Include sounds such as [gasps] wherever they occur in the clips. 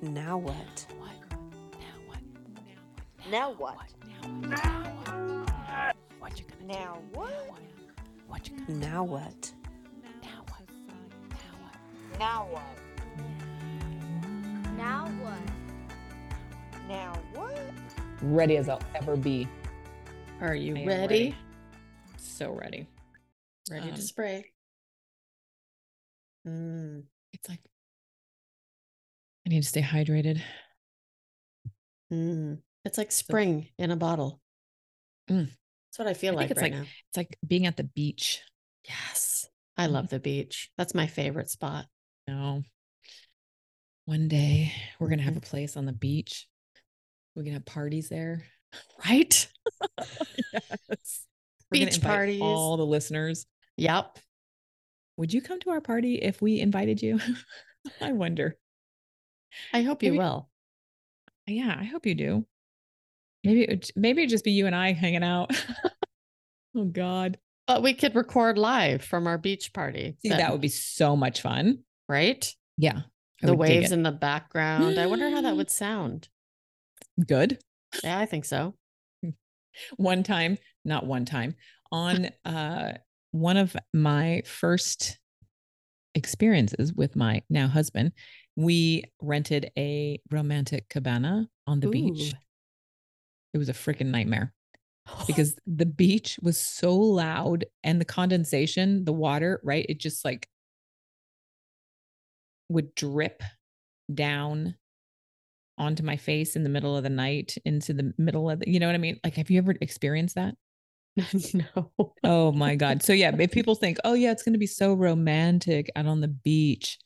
Now what? Now what? Now what you gonna Now what? What you gonna Now what? now what? Now what? Now what? Now what? Ready as I'll ever be. Are you I ready? So ready. Ready Um, to spray. Mm, It's like I need to stay hydrated. mm. It's like spring in a bottle. Mm. That's what I feel I like it's right like- now. It's like being at the beach. Yes. I Mhm. love the beach. That's my favorite spot. No. One day we're gonna have Mm-hmm. a place on the beach. We can have parties there. Right? [laughs] yes. [laughs] We're Beach parties. All the listeners. Yep. Would you come to our party if we invited you? [laughs] I wonder. I hope you Maybe- will. Yeah, I hope you do. Maybe it would, maybe it'd just be you and I hanging out. [laughs] oh God. But we could record live from our beach party. See, that would be so much fun. right. Yeah. I The waves in the background. I wonder how that [gasps] would sound. good. Yeah, I think so. One time, not one time, [laughs] on uh one of my first experiences with my now husband, we rented a romantic cabana on the beach. It was a freaking nightmare. [gasps] because the beach was so loud and the condensation, the water, right? It just like would drip down onto my face in the middle of the night into the middle of the, you know what I mean? Like, have you ever experienced that? [laughs] no. Oh my God. So, yeah, if people think, oh, yeah, it's going to be so romantic out on the beach,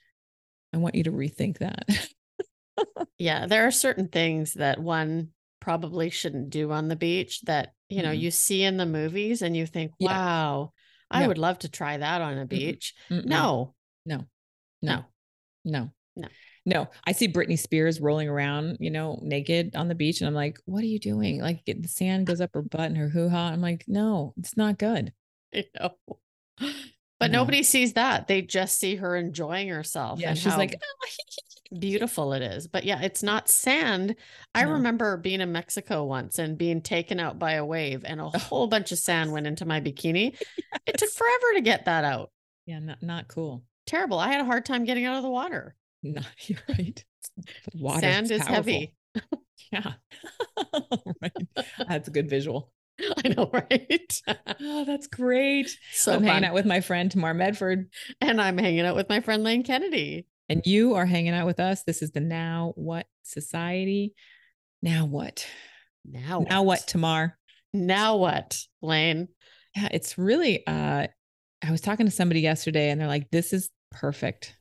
I want you to rethink that. [laughs] Yeah, there are certain things that one probably shouldn't do on the beach that, you know, Mhm. you see in the movies and you think, Yeah. wow, I No. would love to try that on a beach. Mm-mm. No, no, no. no, No. no. I see Britney Spears rolling around, you know, naked on the beach, and I'm like, what are you doing? Like, the sand goes up her butt and her hoo ha. I'm like, no, it's not good. [laughs] I know. But No. nobody sees that. They just see her enjoying herself. Yeah, and she's like, [laughs] beautiful it is. But yeah, it's not sand. I No. remember being in Mexico once and being taken out by a wave, and a whole bunch of sand went into my bikini. [laughs] It took forever to get that out. yeah, not not cool. Terrible. I had a hard time getting out of the water. No, [laughs] you're right. Water Sand is heavy. Yeah, oh right. That's a good visual. [laughs] I know, right? [laughs] Oh, that's great. so I'm fun. hanging out with my friend Tamar Medford, and I'm hanging out with my friend Lane Kennedy. and you are hanging out with us. This is the Now What Society. Now what? Now, Now what, Tamar? Now what, Lane? Yeah, it's really uh I was talking to somebody yesterday and they're like, this is perfect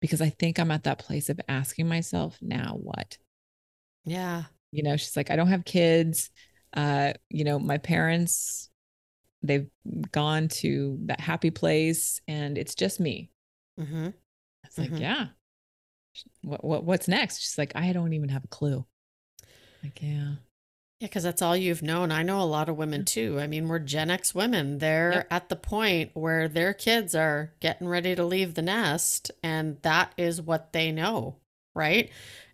because I think I'm at that place of asking myself, now what? Yeah. You know, she's like, I don't have kids. Uh, you know, my parents, they've gone to that happy place and it's just me. Mm-hmm. It's like, Mhm. yeah. What what what's next? She's like, I don't even have a clue. Like, yeah. Yeah, because that's all you've known. I know a lot of women too. I mean, we're Gen X women. They're Yep. at the point where their kids are getting ready to leave the nest, and that is what they know, right?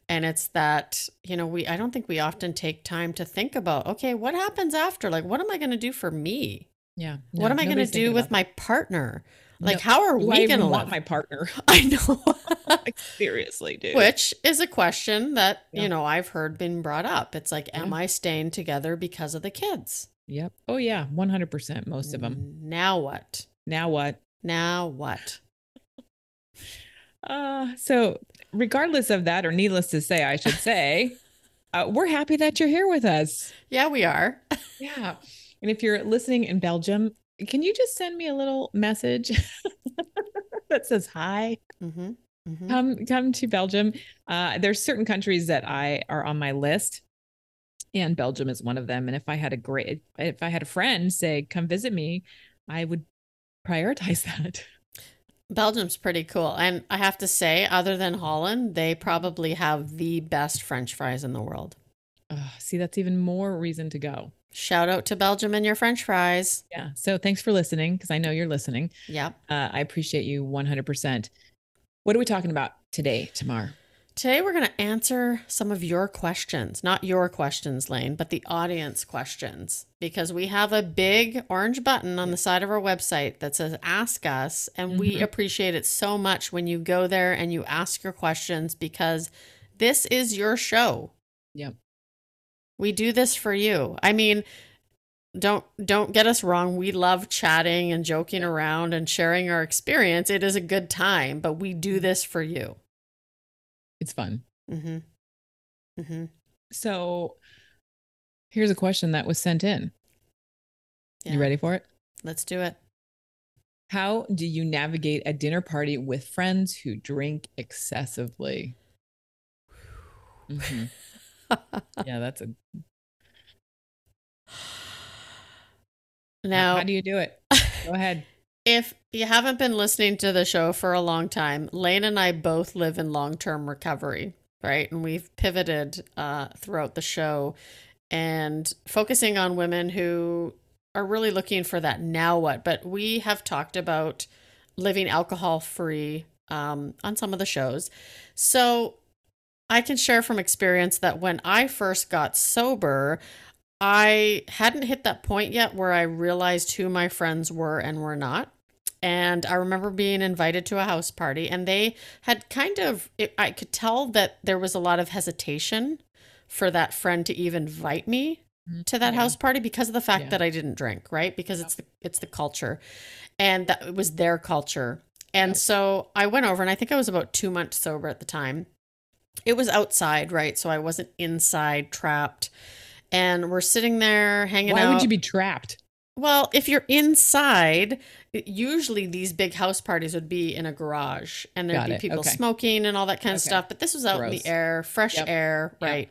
And it's that, you know, we, I don't think we often take time to think about, okay, what happens after? Like, what am I going to do for me? Yeah. what am I going to do with my partner? Like, how are we going to want my partner? [laughs] I know. like [laughs] seriously, dude. Which is a question that, Yeah. you know, I've heard been brought up. It's like, am Yeah. I staying together because of the kids? Yep. Oh yeah, one hundred percent. Most of them. Now what? Now what? Now what? Uh, so regardless of that, or needless to say, I should say, [laughs] uh, we're happy that you're here with us. Yeah, we are. [laughs] Yeah. And if you're listening in Belgium, can you just send me a little message [laughs] that says hi? Mm-hmm. Mm-hmm. Come, come to Belgium. Uh, there's certain countries that I are on my list, and Belgium is one of them. And if I had a great, if I had a friend say, "Come visit me," I would prioritize that. Belgium's pretty cool. And I have to say, other than Holland, they probably have the best French fries in the world. Oh, see, that's even more reason to go. Shout out to Belgium and your French fries. Yeah. So thanks for listening because I know you're listening. Yep. Uh, I appreciate you 100%. What are we talking about today, Tamar? Today, we're going to answer some of your questions, not your questions, Lane, but the audience questions, because we have a big orange button on the side of our website that says Ask Us. And we Mhm. appreciate it so much when you go there and you ask your questions because this is your show. Yep. We do this for you. I mean, don't don't get us wrong we love chatting and joking around and sharing our experience it is a good time but we do this for you It's fun. mm-hmm mm-hmm So here's a question that was sent in. You ready for it? let's do it How do you navigate a dinner party with friends who drink excessively? Mhm. [laughs] Yeah, that's a. now how do you do it? [laughs] Go ahead. If you haven't been listening to the show for a long time lane and i both live in long-term recovery right? And we've pivoted uh, throughout the show and focusing on women who are really looking for that now what. But we have talked about living alcohol free um, on some of the shows. So i can share from experience that when i first got sober i hadn't hit that point yet where i realized who my friends were and were not and I remember being invited to a house party, and they had kind of, it, I could tell that there was a lot of hesitation for that friend to even invite me mm-hmm. to that Yeah. house party because of the fact Yeah. that I didn't drink, right? Because it's the it's the culture, and that it was their culture. And so I went over, and I think I was about two months sober at the time. It was outside, right? So I wasn't inside trapped. And we're sitting there hanging Why out. Why would you be trapped? Well, if you're inside, usually these big house parties would be in a garage and there'd Got be it. people Okay. smoking and all that kind of Okay. stuff. But this was out in the air, fresh Yep. air, Yep. right?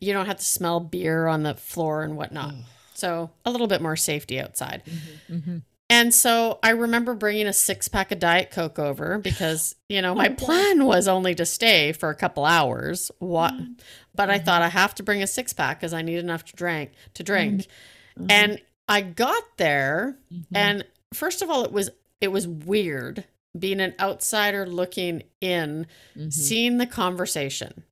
You don't have to smell beer on the floor and whatnot. So a little bit more safety outside. Mhm. And so I remember bringing a six pack of Diet Coke over [gasps] because, you know, my Oh, plan was only to stay for a couple hours. What? But I thought I have to bring a six pack because I need enough to drink to drink. Mhm. And I got there Mhm. and first of all it was it was weird being an outsider looking in, Mhm. seeing the conversation.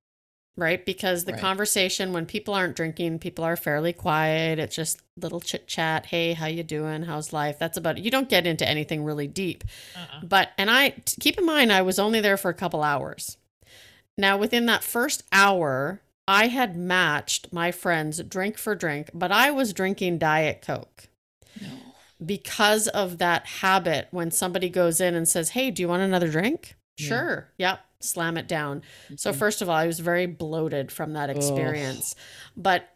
Right? Because the Right. conversation when people aren't drinking, people are fairly quiet. It's just little chit chat. Hey, how you doing? How's life? That's about it. You don't get into anything really deep. Uh-uh. But and i keep in mind I was only there for a couple hours. Now within that first hour, I had matched my friends drink for drink, but I was drinking diet coke No. because of that habit when somebody goes in and says, "Hey, do you want another drink?" Yeah. Sure. Yep. Slam it down. So Mhm. first of all, I was very bloated from that Ugh. experience. But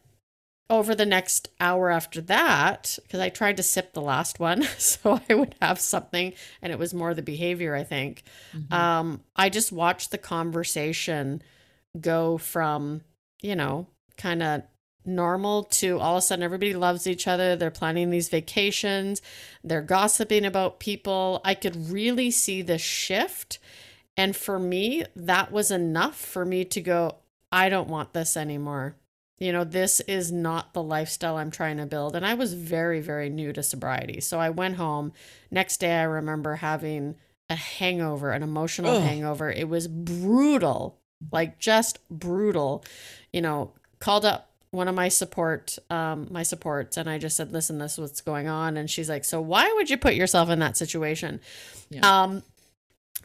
over the next hour after that, because I tried to sip the last one, [laughs] so I would have something, and it was more the behavior, I think. Mhm. Um, I just watched the conversation go from, you know, kind of normal to all of a sudden everybody loves each other. They're planning these vacations, they're gossiping about people. I could really see the shift. And for me, that was enough for me to go, I don't want this anymore. You know, this is not the lifestyle I'm trying to build. And I was very, very new to sobriety. So I went home. Next day, I remember having a hangover, an emotional Ugh. hangover. It was brutal, like just brutal. You know, called up one of my support, um, my supports, and I just said, "Listen, this is what's going on." And she's like, "So why would you put yourself in that situation?" Yeah. Um,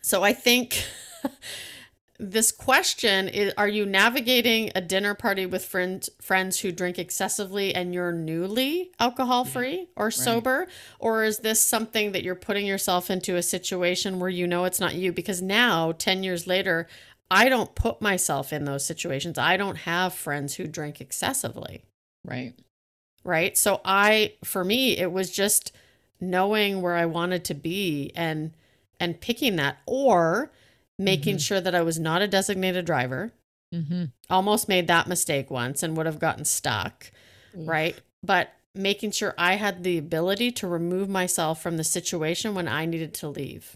so I think [laughs] this question is: Are you navigating a dinner party with friends friends who drink excessively and you're newly alcohol free or sober, or is this something that you're putting yourself into a situation where you know it's not you? Because now, ten years later. I don't put myself in those situations. I don't have friends who drink excessively right. right so i for me it was just knowing where i wanted to be and and picking that or making Mhm. sure that i was not a designated driver Mm-hmm. almost made that mistake once and would have gotten stuck right but making sure i had the ability to remove myself from the situation when i needed to leave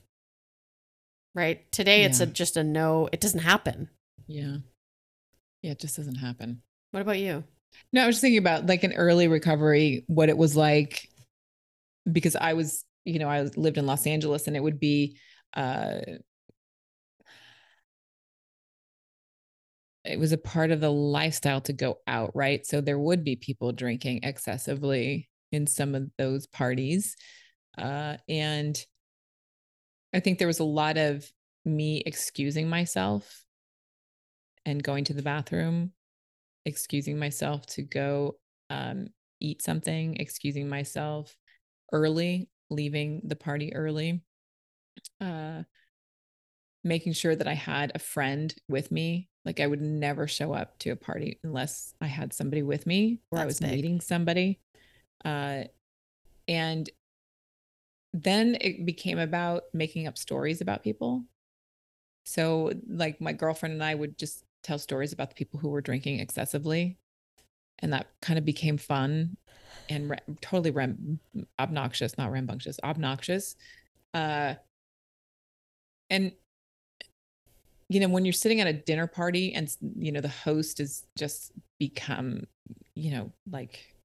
right today it's a just a no it doesn't happen Yeah. Yeah, it just doesn't happen. what about you No, I was just thinking about like an early recovery, what it was like, because I was, you know, I lived in Los Angeles and it would be, uh, it was a part of the lifestyle to go out, right? So there would be people drinking excessively in some of those parties. Uh, and I think there was a lot of me excusing myself and going to the bathroom, excusing myself to go um, eat something, excusing myself early, leaving the party early, uh, making sure that I had a friend with me. Like I would never show up to a party unless I had somebody with me or I was big. meeting somebody. Uh, and then it became about making up stories about people. So, like, my girlfriend and I would just tell stories about the people who were drinking excessively. And that kind of became fun and ra- totally ram- obnoxious, not rambunctious, obnoxious. Uh, and, you know, when you're sitting at a dinner party and, you know, the host has just become, you know, like,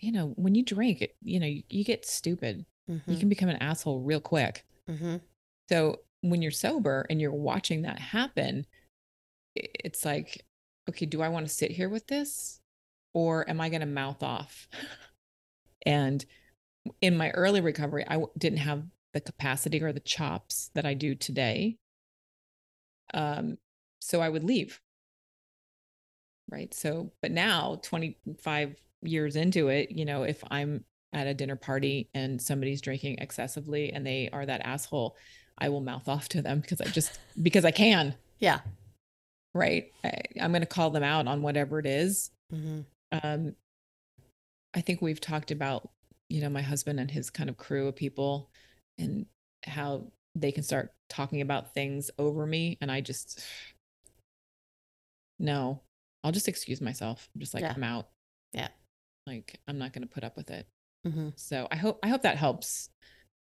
you know, when you drink, you know, you, you get stupid. You Mhm, can become an asshole real quick. mhm. So when you're sober and you're watching that happen, it's like, okay, do I want to sit here with this or am I going to mouth off? [laughs] and in my early recovery, I w- didn't have the capacity or the chops that I do today. Um, so I would leave. Right. So, but now, 25 years into it, you know, if I'm at a dinner party and somebody's drinking excessively and they are that asshole, I will mouth off to them because I just, because I can. Yeah. Right. I, I'm going to call them out on whatever it is. Mhm. Um, I think we've talked about, you know, my husband and his kind of crew of people and how they can start talking about things over me. And I just, [sighs] no, I'll just excuse myself. I'm just like, Yeah. I'm out. Like, I'm not going to put up with it. Mhm. So I hope, I hope that helps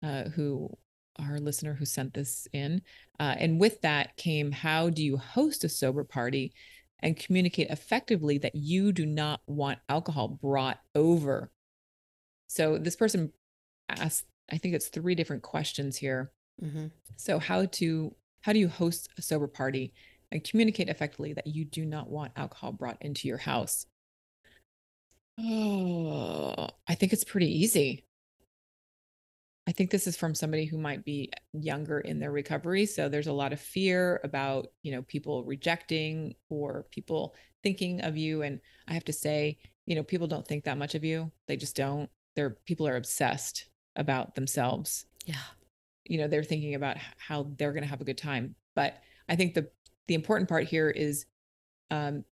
uh, who our listener who sent this in. Uh, and with that came, how do you host a sober party and communicate effectively that you do not want alcohol brought over? So this person asked, I think it's three different questions here. Mhm. So how to how do you host a sober party and communicate effectively that you do not want alcohol brought into your house? Oh, I think it's pretty easy. I think this is from somebody who might be younger in their recovery. So there's a lot of fear about, you know, people rejecting or people thinking of you. And I have to say, you know, people don't think that much of you. They just don't. They're people are obsessed about themselves. Yeah. You know, they're thinking about how they're going to have a good time. But I think the the important part here is um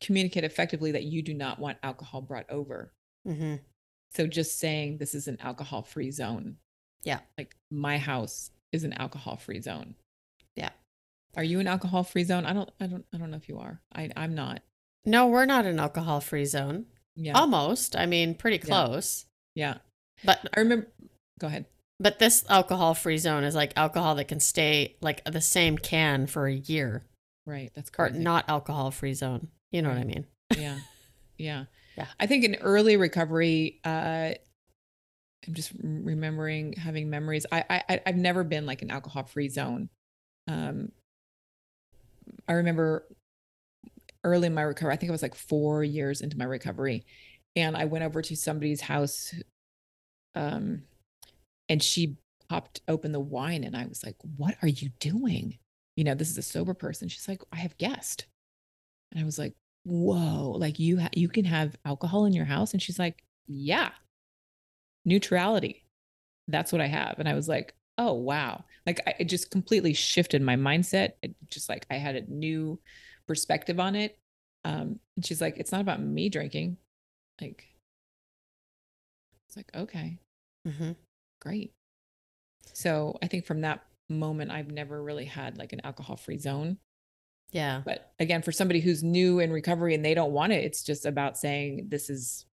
communicate effectively that you do not want alcohol brought over. Mhm. So just saying this is an alcohol free zone. Yeah. Like my house is an alcohol free zone. Yeah. Are you an alcohol free zone? I don't I don't I don't know if you are. I I'm not. No, we're not an alcohol free zone. Yeah. Almost. I mean, pretty Yeah. close. yeah. But I remember go ahead. but this alcohol free zone is like alcohol that can stay like the same can for a year Right. That's or not alcohol free zone. You know what I mean? yeah [laughs] yeah Yeah. i think in early recovery uh i'm just remembering having memories i i i've never been like an alcohol free zone um i remember early in my recovery i think it was like four years into my recovery and i went over to somebody's house um and she popped open the wine and i was like what are you doing you know this is a sober person she's like i have guest and i was like whoa like you ha- you can have alcohol in your house? And she's like yeah. Neutrality. That's what i have. And i was like oh wow. Like I, it just completely shifted my mindset it just like i had a new perspective on it. Um and she's like it's not about me drinking. Like it's like okay. Mm-hmm. great. So i think from that moment i've never really had like an alcohol free zone Yeah. but again, for somebody who's new in recovery and they don't want it, it's just about saying, this is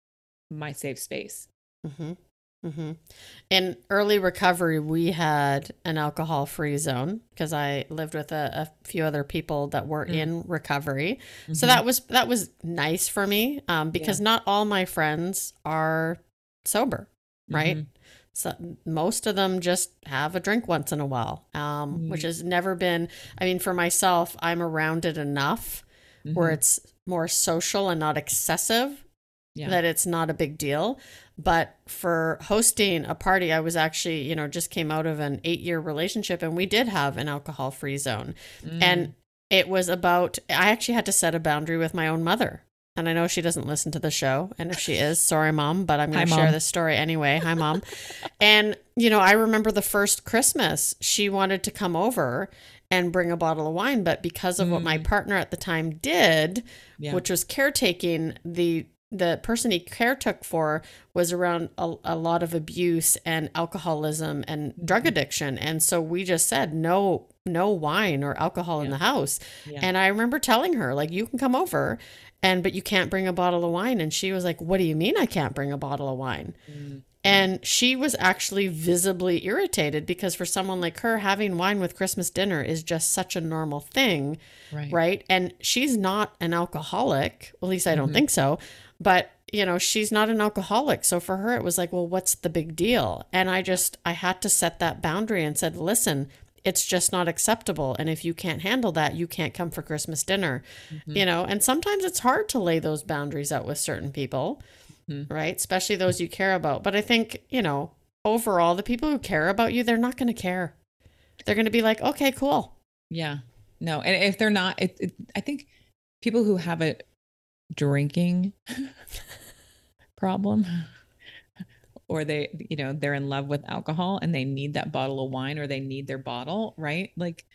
my safe space. hmm hmm In early recovery, we had an alcohol free zone because I lived with a, a few other people that were Mm. in recovery. So Mhm. that was that was nice for me um, because not all my friends are sober, right? So most of them just have a drink once in a while, um, which Mm. has never been. I mean, for myself, I'm around it enough where Mhm. it's more social and not excessive Yeah. that it's not a big deal. But for hosting a party, I was actually, you know, just came out of an eight year relationship and we did have an alcohol free zone. Mm. And it was about, I actually had to set a boundary with my own mother. And I know she doesn't listen to the show. And if she is, sorry, mom, but I'm going to share this story anyway. Hi, mom. [laughs] and, you know, I remember the first Christmas, she wanted to come over and bring a bottle of wine. But because of what my Mm. partner at the time did, yeah. which was caretaking the the person he caretook for was around a, a lot of abuse and alcoholism and drug Mhm. addiction and so we just said no no wine or alcohol in the house Yeah. and i remember telling her like you can come over and but you can't bring a bottle of wine and she was like what do you mean i can't bring a bottle of wine Mm. and she was actually visibly irritated because for someone like her having wine with christmas dinner is just such a normal thing right. right? And she's not an alcoholic. At least I don't Mhm. think so. But, you know, she's not an alcoholic. So for her, it was like, well, what's the big deal? And I just, I had to set that boundary and said, listen, it's just not acceptable. And if you can't handle that, you can't come for Christmas dinner, Mhm. you know? And sometimes it's hard to lay those boundaries out with certain people, Mhm. right? Especially those you care about. But I think, you know, overall, the people who care about you, they're not going to care. They're going to be like, okay, cool. Yeah. No. And if they're not, it, it, I think people who have a drinking problem or they, you know, they're in love with alcohol and they need that bottle of wine or they need their bottle, right? Like,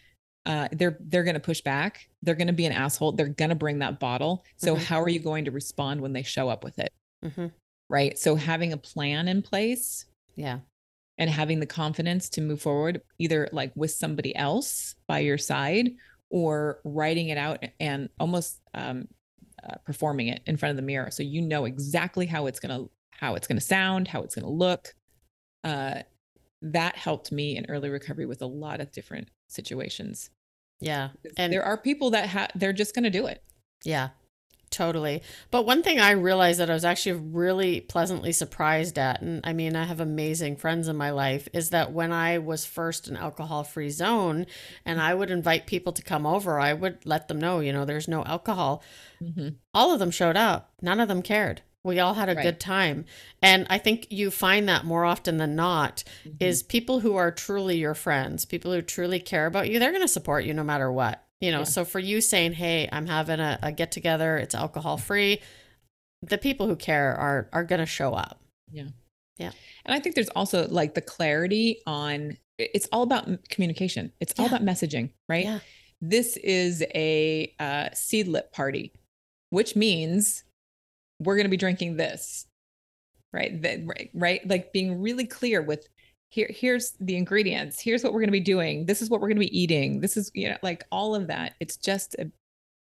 uh, they're they're gonna push back. They're gonna be an asshole. They're gonna bring that bottle. So Mhm. how are you going to respond when they show up with it, hmm right? So having a plan in place Yeah. and having the confidence to move forward either like with somebody else by your side or writing it out and almost um, uh, performing it in front of the mirror. So you know exactly how it's going to how it's going to sound how it's going to look. Uh, that helped me in early recovery with a lot of different situations. Yeah. And- there are people that ha- they're just going to do it. Yeah, totally. But one thing I realized that I was actually really pleasantly surprised at, and I mean, I have amazing friends in my life, is that when I was first an alcohol free zone and I would invite people to come over, I would let them know, you know, there's no alcohol. Mhm. All of them showed up, none of them cared. We all had a Right. good time. And I think you find that more often than not Mhm. is people who are truly your friends, people who truly care about you, they're going to support you no matter what. You know, Yeah. so for you saying, "Hey, I'm having a, a get together, it's alcohol free," the people who care are are going to show up. Yeah, yeah. And I think there's also like the clarity on it's all about communication. It's all about messaging, right? Yeah. This is a uh, seedlip party, which means we're going to be drinking this, right? That, right? Right? Like being really clear with here, here's the ingredients. Here's what we're going to be doing. This is what we're going to be eating. This is, you know, like all of that. It's just a,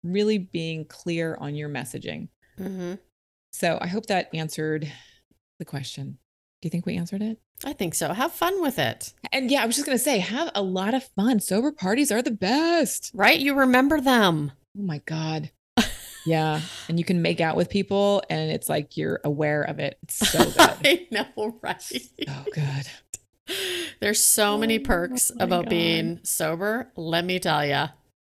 really being clear on your messaging. hmm So I hope that answered the question. Do you think we answered it? I think so. Have fun with it, And yeah, I was just gonna say, have a lot of fun. Sober parties are the best. right? You remember them. Oh my god. Yeah, and you can make out with people, and it's like you're aware of it. It's so [laughs] good. I know, right? so good. [laughs] There's so oh many Oh perks my about God. being sober. Let me tell you.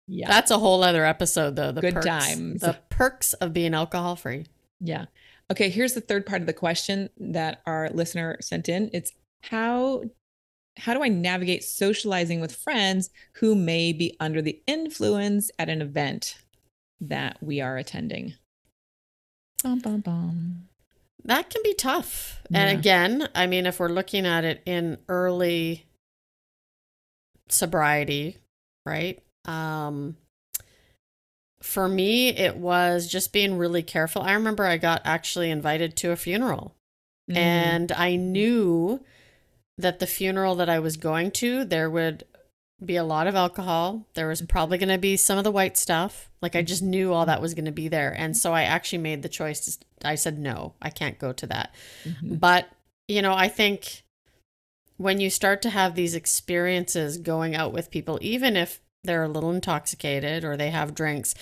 Yeah, That's a whole other episode, though. The Good perks, times. The perks of being alcohol free. yeah. Okay, here's the third part of the question that our listener sent in. It's how how do I navigate socializing with friends who may be under the influence at an event that we are attending? Bum, bum, bum. That can be tough. Yeah. And again, I mean, if we're looking at it in early sobriety, right? Um, for me, it was just being really careful. I remember I got actually invited to a funeral, Mm. and I knew that the funeral that I was going to, there would be a lot of alcohol. There was probably going to be some of the white stuff. Like I just knew all that was going to be there. And so I actually made the choice I said, no, I can't go to that. Mhm. But, you know, I think when you start to have these experiences going out with people, even if they're a little intoxicated or they have drinks,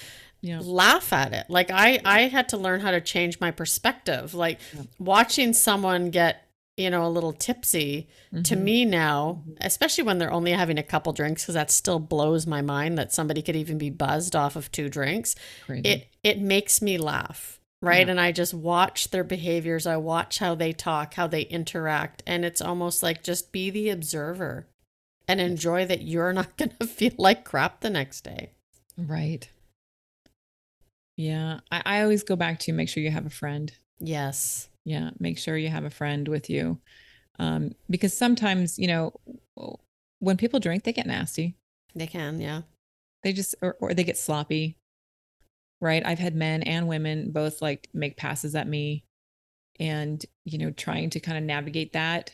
yeah. laugh at it. Like I I had to learn how to change my perspective. Like Yeah. watching someone get you know, a little tipsy, to Mhm. me now, Mhm. especially when they're only having a couple drinks, because that still blows my mind that somebody could even be buzzed off of two drinks. Crazy. It it makes me laugh, right? Yeah. And I just watch their behaviors. I watch how they talk, how they interact, and it's almost like just be the observer and enjoy that you're not [laughs] going to feel like crap the next day. right. Yeah. I, I always go back to make sure you have a friend. Yes. Yeah. Make sure you have a friend with you. Um, because sometimes, you know, when people drink, they get nasty. They can, yeah. They just, or, or they get sloppy. Right. I've had men and women both like make passes at me and, you know, trying to kind of navigate that.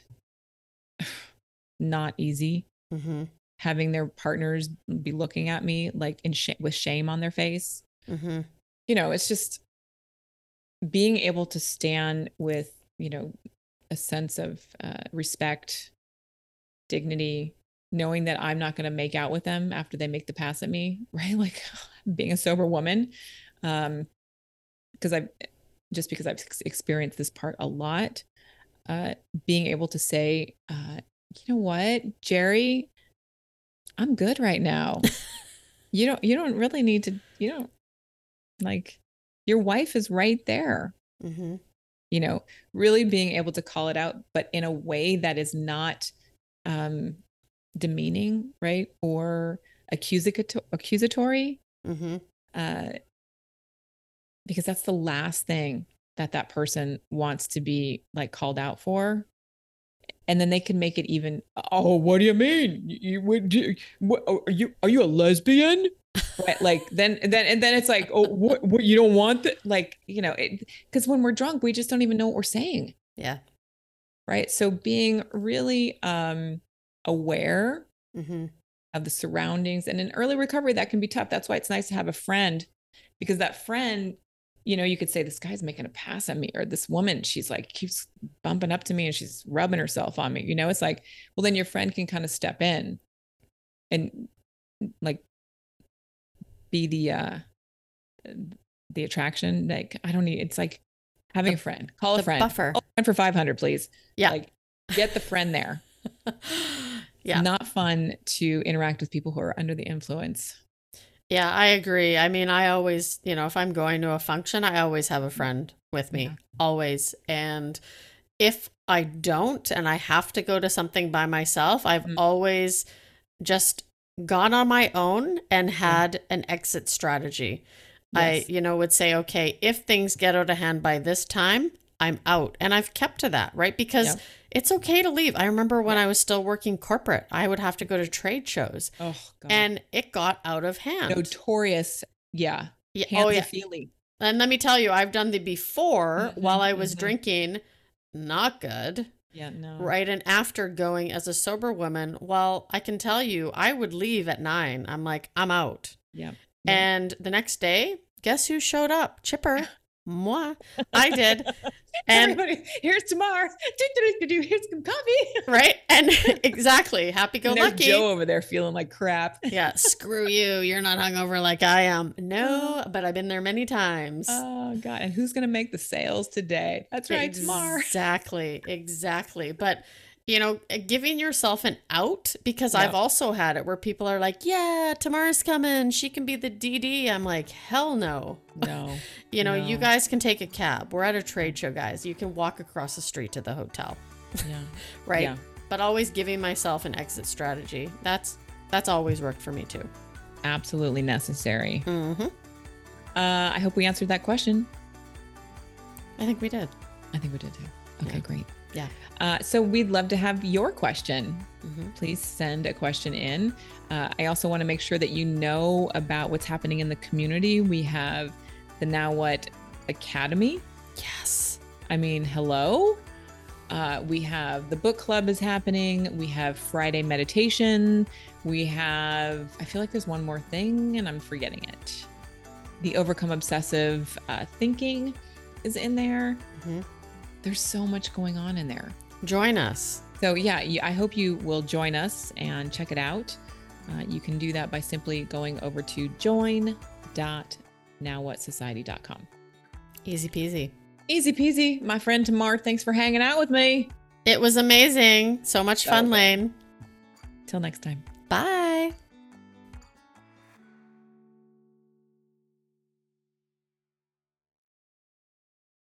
[sighs] Not easy. Mm-hmm. Having their partners be looking at me like in sh- with shame on their face. Mm-hmm. you know, it's just being able to stand with, you know, a sense of uh, respect, dignity, knowing that I'm not going to make out with them after they make the pass at me, [laughs] right? Like [laughs] being a sober woman. Um, because I've just because I've ex- experienced this part a lot, uh, being able to say, uh, you know what, Jerry, I'm good right now. [laughs] you don't you don't really need to you don't like your wife is right there. Mm-hmm. you know really being able to call it out but in a way that is not um demeaning right or accusato- accusatory. Mm-hmm. uh because that's the last thing that that person wants to be like called out for. And then they can make it even oh what do you mean? You, you would do, what, are you are you a lesbian right like then then and then it's like oh what, what you don't want that like you know it because when we're drunk we just don't even know what we're saying Yeah. right so being really um aware Mm-hmm. of the surroundings and in early recovery that can be tough that's why it's nice to have a friend because that friend you know you could say this guy's making a pass at me or this woman she's like keeps bumping up to me and she's rubbing herself on me you know it's like well then your friend can kind of step in and like be the uh the attraction like i don't need it's like having a friend call a friend buffer. Call a friend for 500 please Yeah. like get the friend there [laughs] yeah. not fun to interact with people who are under the influence. Yeah, I agree. I mean, I always, you know, if I'm going to a function, I always have a friend with me, Yeah. always. And if I don't and I have to go to something by myself, I've Mm. always just gone on my own and had an exit strategy. I, you know, would say, okay, if things get out of hand by this time, I'm out. And I've kept to that, right? Because it's okay to leave. I remember when I was still working corporate, I would have to go to trade shows Oh god. and it got out of hand. notorious. Yeah. Yeah, Hands oh yeah. feely. And let me tell you, I've done the before Mhm, while I was mhm. drinking, not good. Yeah. No. Right. And after going as a sober woman, well, I can tell you, I would leave at nine. I'm like, I'm out. Yeah. And the next day, guess who showed up? Chipper. [laughs] Moi. I did. [laughs] And Everybody, here's Tamar. Do-do-do-do-do. Here's some coffee. [laughs] right. And [laughs] exactly. Happy go lucky. Joe over there feeling like crap. yeah. Screw you. You're not hungover like I am. No, oh. but I've been there many times. Oh god. And who's gonna make the sales today? That's right, Tamar. Exactly, exactly. But you know, uh, giving yourself an out because I've also had it where people are like, "Yeah, Tamara's coming. She can be the DD." I'm like, "Hell no." [laughs] No. [laughs] You know, you guys can take a cab. We're at a trade show, guys. You can walk across the street to the hotel, Yeah. [laughs] right? Yeah. But always giving myself an exit strategy. That's that's always worked for me too. Absolutely necessary. Mm-hmm. Uh, I hope we answered that question. I think we did. I think we did too. Okay, Yeah. great. Yeah. Uh, so we'd love to have your question. Mm-hmm. Please send a question in. Uh, I also want to make sure that you know about what's happening in the community. We have the Now What Academy. Yes. I mean, hello. Uh, we have the book club is happening. We have Friday meditation. We have, I feel like there's one more thing and I'm forgetting it. The Overcome Obsessive uh, Thinking is in there. Mhm. There's so much going on in there. Join us. So, yeah, I hope you will join us and check it out. Uh, you can do that by simply going over to join.nowwhatsociety.com. Easy peasy. Easy peasy. My friend Tamar, thanks for hanging out with me. It was amazing. So much So fun, good. Lane. Till next time.